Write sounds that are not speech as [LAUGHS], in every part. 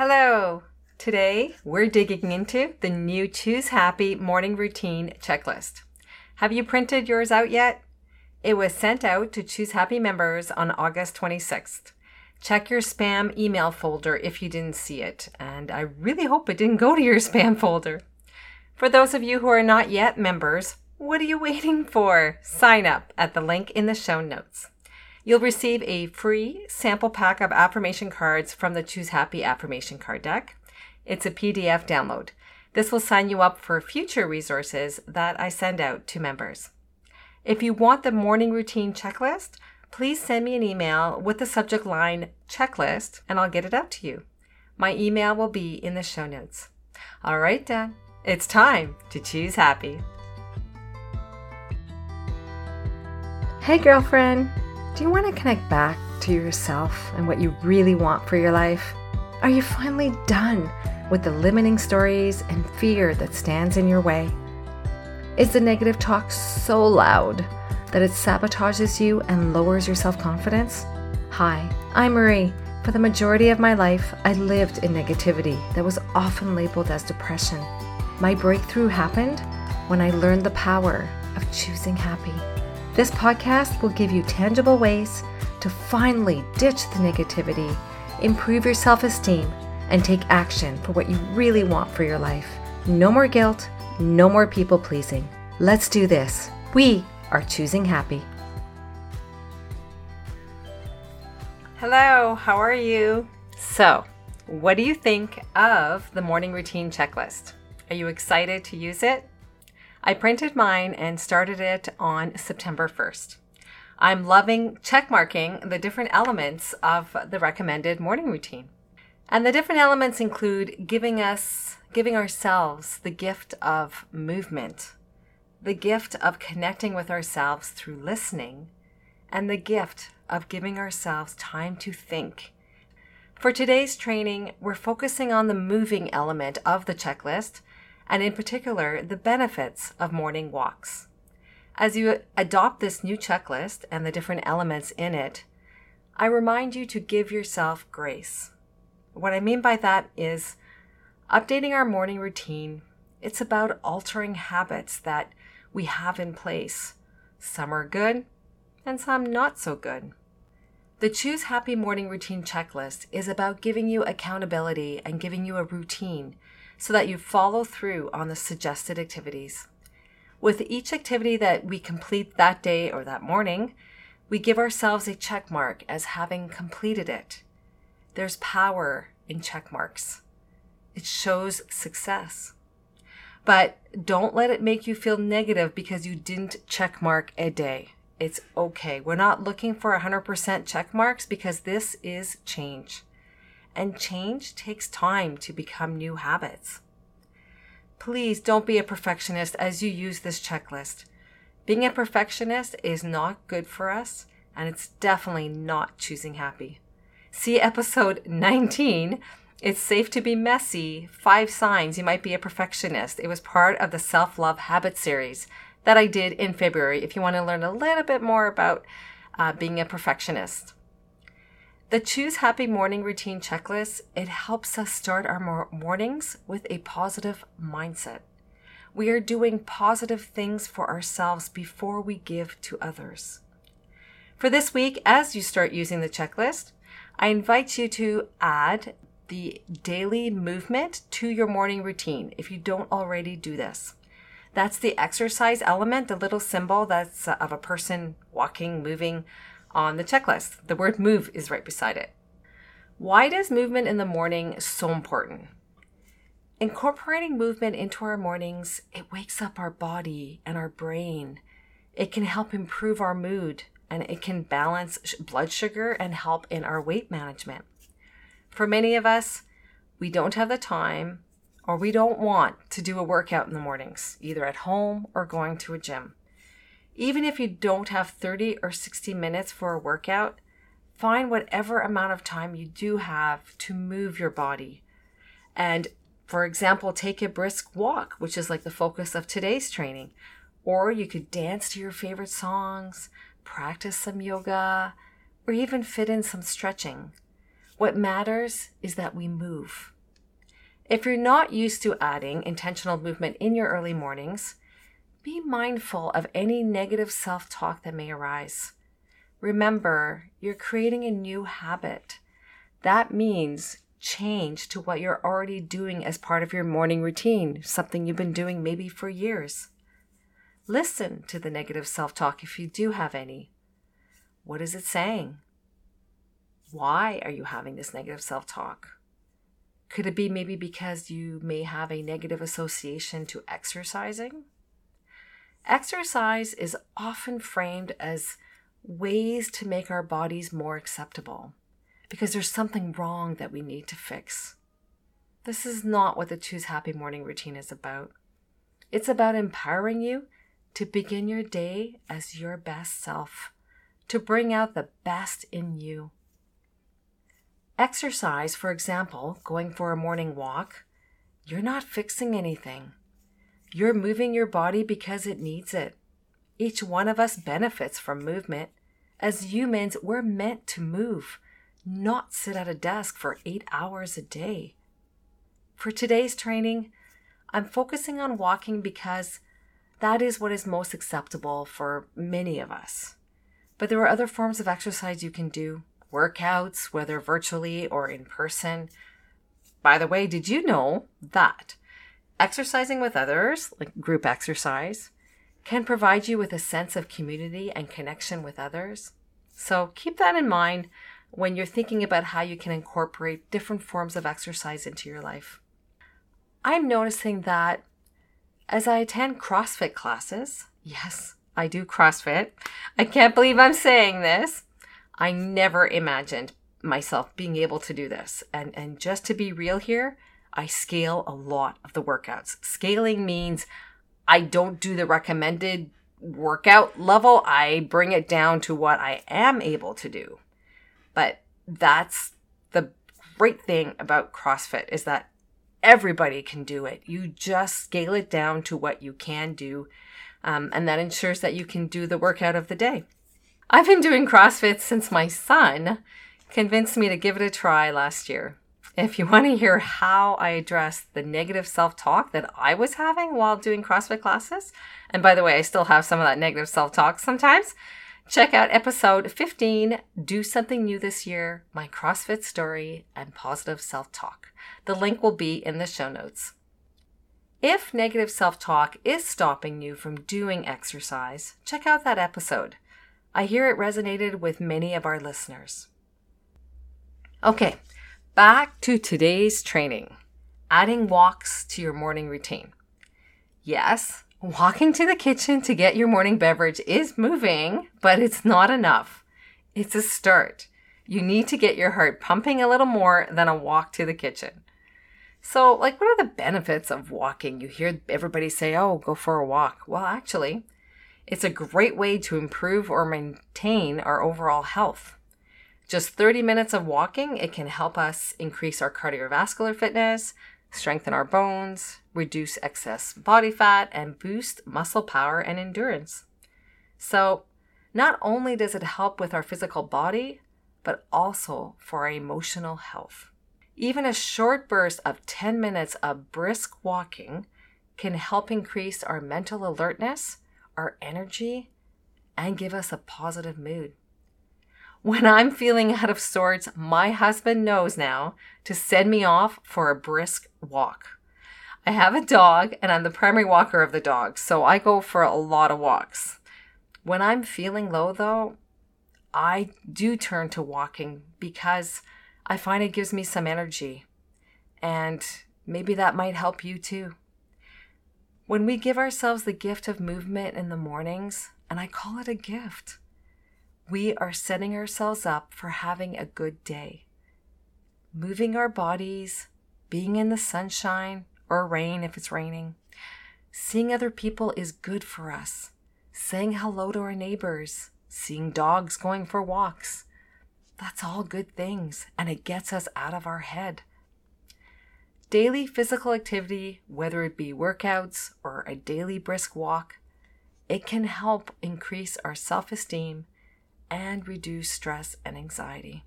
Hello! Today we're digging into the new Choose Happy morning routine checklist. Have you printed yours out yet? It was sent out to Choose Happy members on August 26th. Check your spam email folder if you didn't see it, and I really hope it didn't go to your [LAUGHS] spam folder. For those of you who are not yet members, what are you waiting for? Sign up at the link in the show notes. You'll receive a free sample pack of affirmation cards from the Choose Happy affirmation card deck. It's a PDF download. This will sign you up for future resources that I send out to members. If you want the morning routine checklist, please send me an email with the subject line checklist and I'll get it out to you. My email will be in the show notes. All right, Dan, it's time to choose happy. Hey, girlfriend, do you want to connect back to yourself and what you really want for your life? Are you finally done with the limiting stories and fear that stands in your way? Is the negative talk so loud that it sabotages you and lowers your self confidence? Hi, I'm Marie. For the majority of my life, I lived in negativity that was often labeled as depression. My breakthrough happened when I learned the power of choosing happy. This podcast will give you tangible ways to finally ditch the negativity, improve your self esteem, and take action for what you really want for your life. No more guilt, no more people pleasing. Let's do this. We are choosing happy. Hello, how are you? So, what do you think of the morning routine checklist? Are you excited to use it? I printed mine and started it on September 1st. I'm loving checkmarking the different elements of the recommended morning routine. And the different elements include giving us, giving ourselves the gift of movement, the gift of connecting with ourselves through listening, and the gift of giving ourselves time to think. For today's training, we're focusing on the moving element of the checklist, and in particular, the benefits of morning walks. As you adopt this new checklist and the different elements in it, I remind you to give yourself grace. What I mean by that is updating our morning routine. It's about altering habits that we have in place. Some are good and some not so good. The Choose Happy Morning Routine checklist is about giving you accountability and giving you a routine so that you follow through on the suggested activities. With each activity that we complete that day or that morning, we give ourselves a check mark as having completed it. There's power in check marks. It shows success. But don't let it make you feel negative because you didn't check mark a day. It's okay. We're not looking for 100% check marks because this is change. And change takes time to become new habits. Please don't be a perfectionist as you use this checklist. Being a perfectionist is not good for us, and it's definitely not choosing happy. See episode [LAUGHS] 19 it's safe to be messy. Five signs you might be a perfectionist. It was part of the self love habit series that I did in February if you want to learn a little bit more about uh, being a perfectionist. The Choose Happy Morning Routine checklist, it helps us start our mornings with a positive mindset. We are doing positive things for ourselves before we give to others. For this week, as you start using the checklist, I invite you to add the daily movement to your morning routine if you don't already do this. That's the exercise element, the little symbol that's uh, of a person walking, moving on the checklist. The word move is right beside it. Why does movement in the morning so important? Incorporating movement into our mornings, it wakes up our body and our brain. It can help improve our mood and it can balance blood sugar and help in our weight management. For many of us, we don't have the time or we don't want to do a workout in the mornings, either at home or going to a gym. Even if you don't have 30 or 60 minutes for a workout, find whatever amount of time you do have to move your body. And for example, take a brisk walk, which is like the focus of today's training. Or you could dance to your favorite songs, practice some yoga, or even fit in some stretching. What matters is that we move. If you're not used to adding intentional movement in your early mornings, be mindful of any negative self talk that may arise. Remember, you're creating a new habit. That means change to what you're already doing as part of your morning routine, something you've been doing maybe for years. Listen to the negative self talk if you do have any. What is it saying? Why are you having this negative self talk? Could it be maybe because you may have a negative association to exercising? Exercise is often framed as ways to make our bodies more acceptable because there's something wrong that we need to fix. This is not what the Choose Happy Morning routine is about. It's about empowering you to begin your day as your best self, to bring out the best in you. Exercise, for example, going for a morning walk, you're not fixing anything. You're moving your body because it needs it. Each one of us benefits from movement. As humans, we're meant to move, not sit at a desk for eight hours a day. For today's training, I'm focusing on walking because that is what is most acceptable for many of us. But there are other forms of exercise you can do workouts, whether virtually or in person. By the way, did you know that exercising with others, like group exercise, can provide you with a sense of community and connection with others? So keep that in mind when you're thinking about how you can incorporate different forms of exercise into your life. I'm noticing that as I attend CrossFit classes, yes, I do CrossFit. I can't believe I'm saying this. I never imagined myself being able to do this. And, and just to be real here, I scale a lot of the workouts. Scaling means I don't do the recommended workout level, I bring it down to what I am able to do. But that's the great thing about CrossFit is that everybody can do it. You just scale it down to what you can do. Um, and that ensures that you can do the workout of the day. I've been doing CrossFit since my son convinced me to give it a try last year. If you [LAUGHS] want to hear how I addressed the negative self talk that I was having while doing CrossFit classes, and by the way, I still have some of that negative self talk sometimes, check out episode 15 Do Something New This Year My CrossFit Story and Positive Self Talk. The link will be in the show notes. If negative self talk is stopping you from doing exercise, check out that episode. I hear it resonated with many of our listeners. Okay, back to today's training adding walks to your morning routine. Yes, walking to the kitchen to get your morning beverage is moving, but it's not enough. It's a start. You need to get your heart pumping a little more than a walk to the kitchen. So, like, what are the benefits of walking? You hear everybody say, oh, go for a walk. Well, actually, it's a great way to improve or maintain our overall health. Just 30 minutes of walking, it can help us increase our cardiovascular fitness, strengthen our bones, reduce excess body fat, and boost muscle power and endurance. So, not only does it help with our physical body, but also for our emotional health. Even a short burst of 10 minutes of brisk walking can help increase our mental alertness our energy, and give us a positive mood. When I'm feeling out of sorts, my husband knows now to send me off for a brisk walk. I have a dog and I'm the primary walker of the dog, so I go for a lot of walks. When I'm feeling low, though, I do turn to walking because I find it gives me some energy. And maybe that might help you too. When we give ourselves the gift of movement in the mornings, and I call it a gift, we are setting ourselves up for having a good day. Moving our bodies, being in the sunshine or rain if it's raining, seeing other people is good for us. Saying hello to our neighbors, seeing dogs going for walks. That's all good things, and it gets us out of our head. Daily physical activity, whether it be workouts or a daily brisk walk, it can help increase our self esteem and reduce stress and anxiety.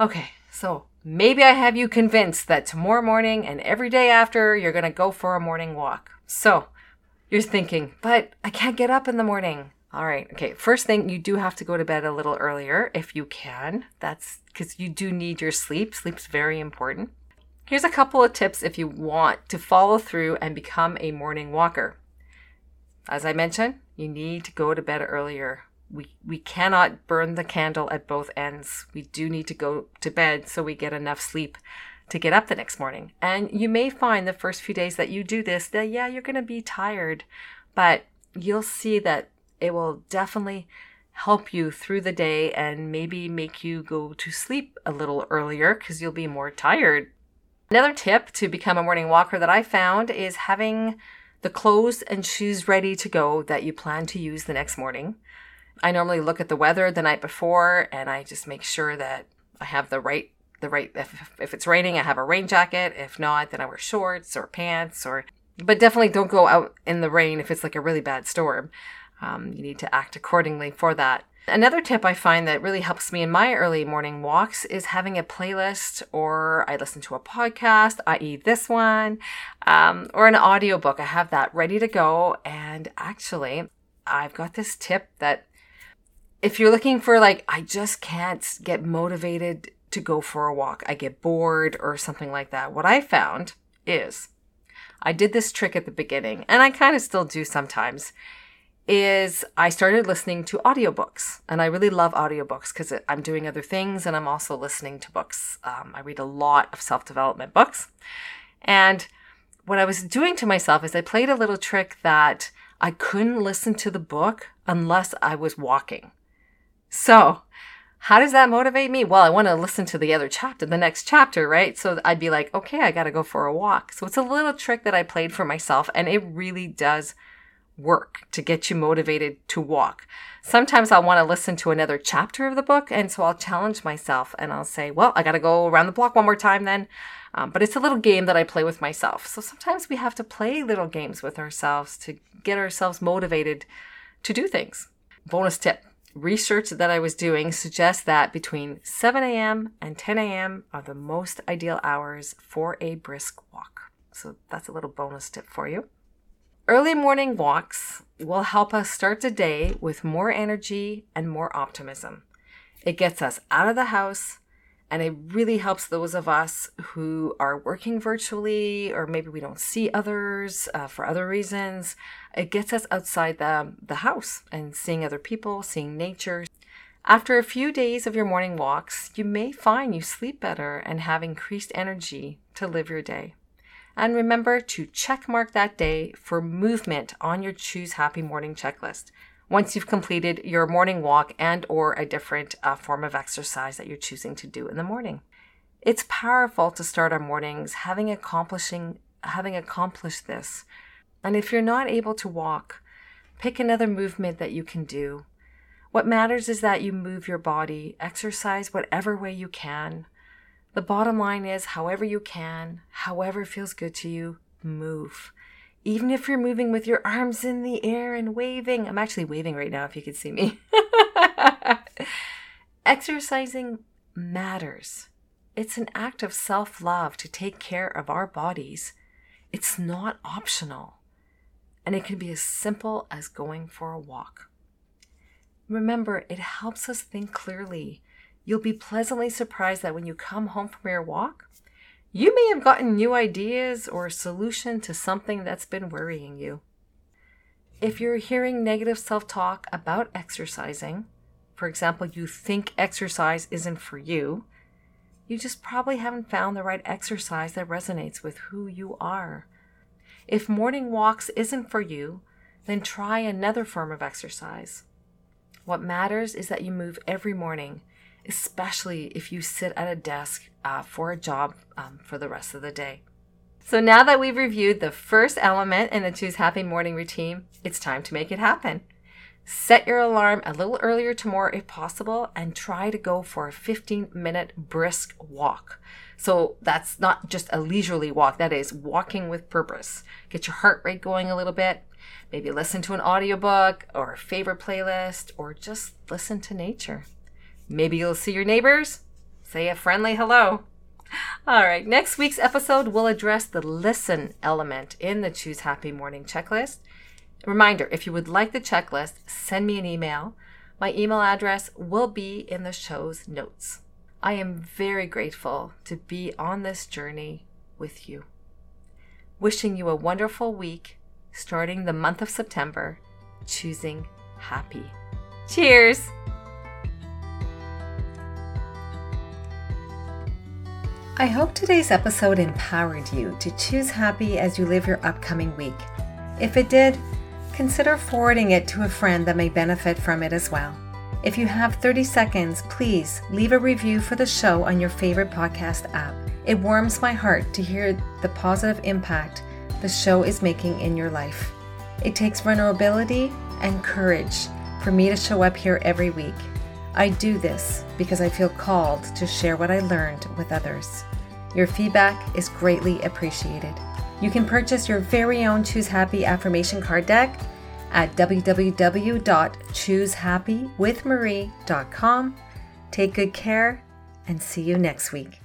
Okay, so maybe I have you convinced that tomorrow morning and every day after you're going to go for a morning walk. So you're thinking, but I can't get up in the morning. All right. Okay. First thing, you do have to go to bed a little earlier if you can. That's because you do need your sleep. Sleep's very important. Here's a couple of tips if you want to follow through and become a morning walker. As I mentioned, you need to go to bed earlier. We, we cannot burn the candle at both ends. We do need to go to bed so we get enough sleep to get up the next morning. And you may find the first few days that you do this that, yeah, you're going to be tired, but you'll see that it will definitely help you through the day and maybe make you go to sleep a little earlier because you'll be more tired Another tip to become a morning walker that I found is having the clothes and shoes ready to go that you plan to use the next morning. I normally look at the weather the night before and I just make sure that I have the right the right if, if it's raining I have a rain jacket if not then I wear shorts or pants or but definitely don't go out in the rain if it's like a really bad storm. Um, you need to act accordingly for that. Another tip I find that really helps me in my early morning walks is having a playlist or I listen to a podcast, i.e., this one, um, or an audiobook. I have that ready to go. And actually, I've got this tip that if you're looking for, like, I just can't get motivated to go for a walk, I get bored or something like that, what I found is I did this trick at the beginning, and I kind of still do sometimes is I started listening to audiobooks. And I really love audiobooks because I'm doing other things and I'm also listening to books. Um, I read a lot of self development books. And what I was doing to myself is I played a little trick that I couldn't listen to the book unless I was walking. So, how does that motivate me? Well, I want to listen to the other chapter, the next chapter, right? So I'd be like, okay, I got to go for a walk. So it's a little trick that I played for myself and it really does work to get you motivated to walk. Sometimes I'll want to listen to another chapter of the book, and so I'll challenge myself and I'll say, Well, I got to go around the block one more time then. Um, but it's a little game that I play with myself. So sometimes we have to play little games with ourselves to get ourselves motivated to do things. Bonus tip research that I was doing suggests that between 7 a.m. and 10 a.m. are the most ideal hours for a brisk walk. So that's a little bonus tip for you. Early morning walks will help us start the day with more energy and more optimism. It gets us out of the house and it really helps those of us who are working virtually or maybe we don't see others uh, for other reasons. It gets us outside the, the house and seeing other people, seeing nature. After a few days of your morning walks, you may find you sleep better and have increased energy to live your day. And remember to check mark that day for movement on your choose happy morning checklist once you've completed your morning walk and or a different uh, form of exercise that you're choosing to do in the morning. It's powerful to start our mornings having accomplishing having accomplished this. And if you're not able to walk, pick another movement that you can do. What matters is that you move your body, exercise whatever way you can. The bottom line is, however you can, however feels good to you, move. Even if you're moving with your arms in the air and waving. I'm actually waving right now if you could see me. [LAUGHS] Exercising matters. It's an act of self love to take care of our bodies. It's not optional. And it can be as simple as going for a walk. Remember, it helps us think clearly You'll be pleasantly surprised that when you come home from your walk, you may have gotten new ideas or a solution to something that's been worrying you. If you're hearing negative self talk about exercising, for example, you think exercise isn't for you, you just probably haven't found the right exercise that resonates with who you are. If morning walks isn't for you, then try another form of exercise. What matters is that you move every morning especially if you sit at a desk uh, for a job um, for the rest of the day. So now that we've reviewed the first element in the Choose Happy Morning routine, it's time to make it happen. Set your alarm a little earlier tomorrow if possible and try to go for a 15 minute brisk walk. So that's not just a leisurely walk, that is walking with purpose. Get your heart rate going a little bit. Maybe listen to an audiobook or a favorite playlist or just listen to nature. Maybe you'll see your neighbors. Say a friendly hello. All right, next week's episode will address the listen element in the Choose Happy Morning checklist. Reminder if you would like the checklist, send me an email. My email address will be in the show's notes. I am very grateful to be on this journey with you. Wishing you a wonderful week, starting the month of September, choosing happy. Cheers! I hope today's episode empowered you to choose happy as you live your upcoming week. If it did, consider forwarding it to a friend that may benefit from it as well. If you have 30 seconds, please leave a review for the show on your favorite podcast app. It warms my heart to hear the positive impact the show is making in your life. It takes vulnerability and courage for me to show up here every week. I do this because I feel called to share what I learned with others. Your feedback is greatly appreciated. You can purchase your very own Choose Happy affirmation card deck at www.choosehappywithmarie.com. Take good care and see you next week.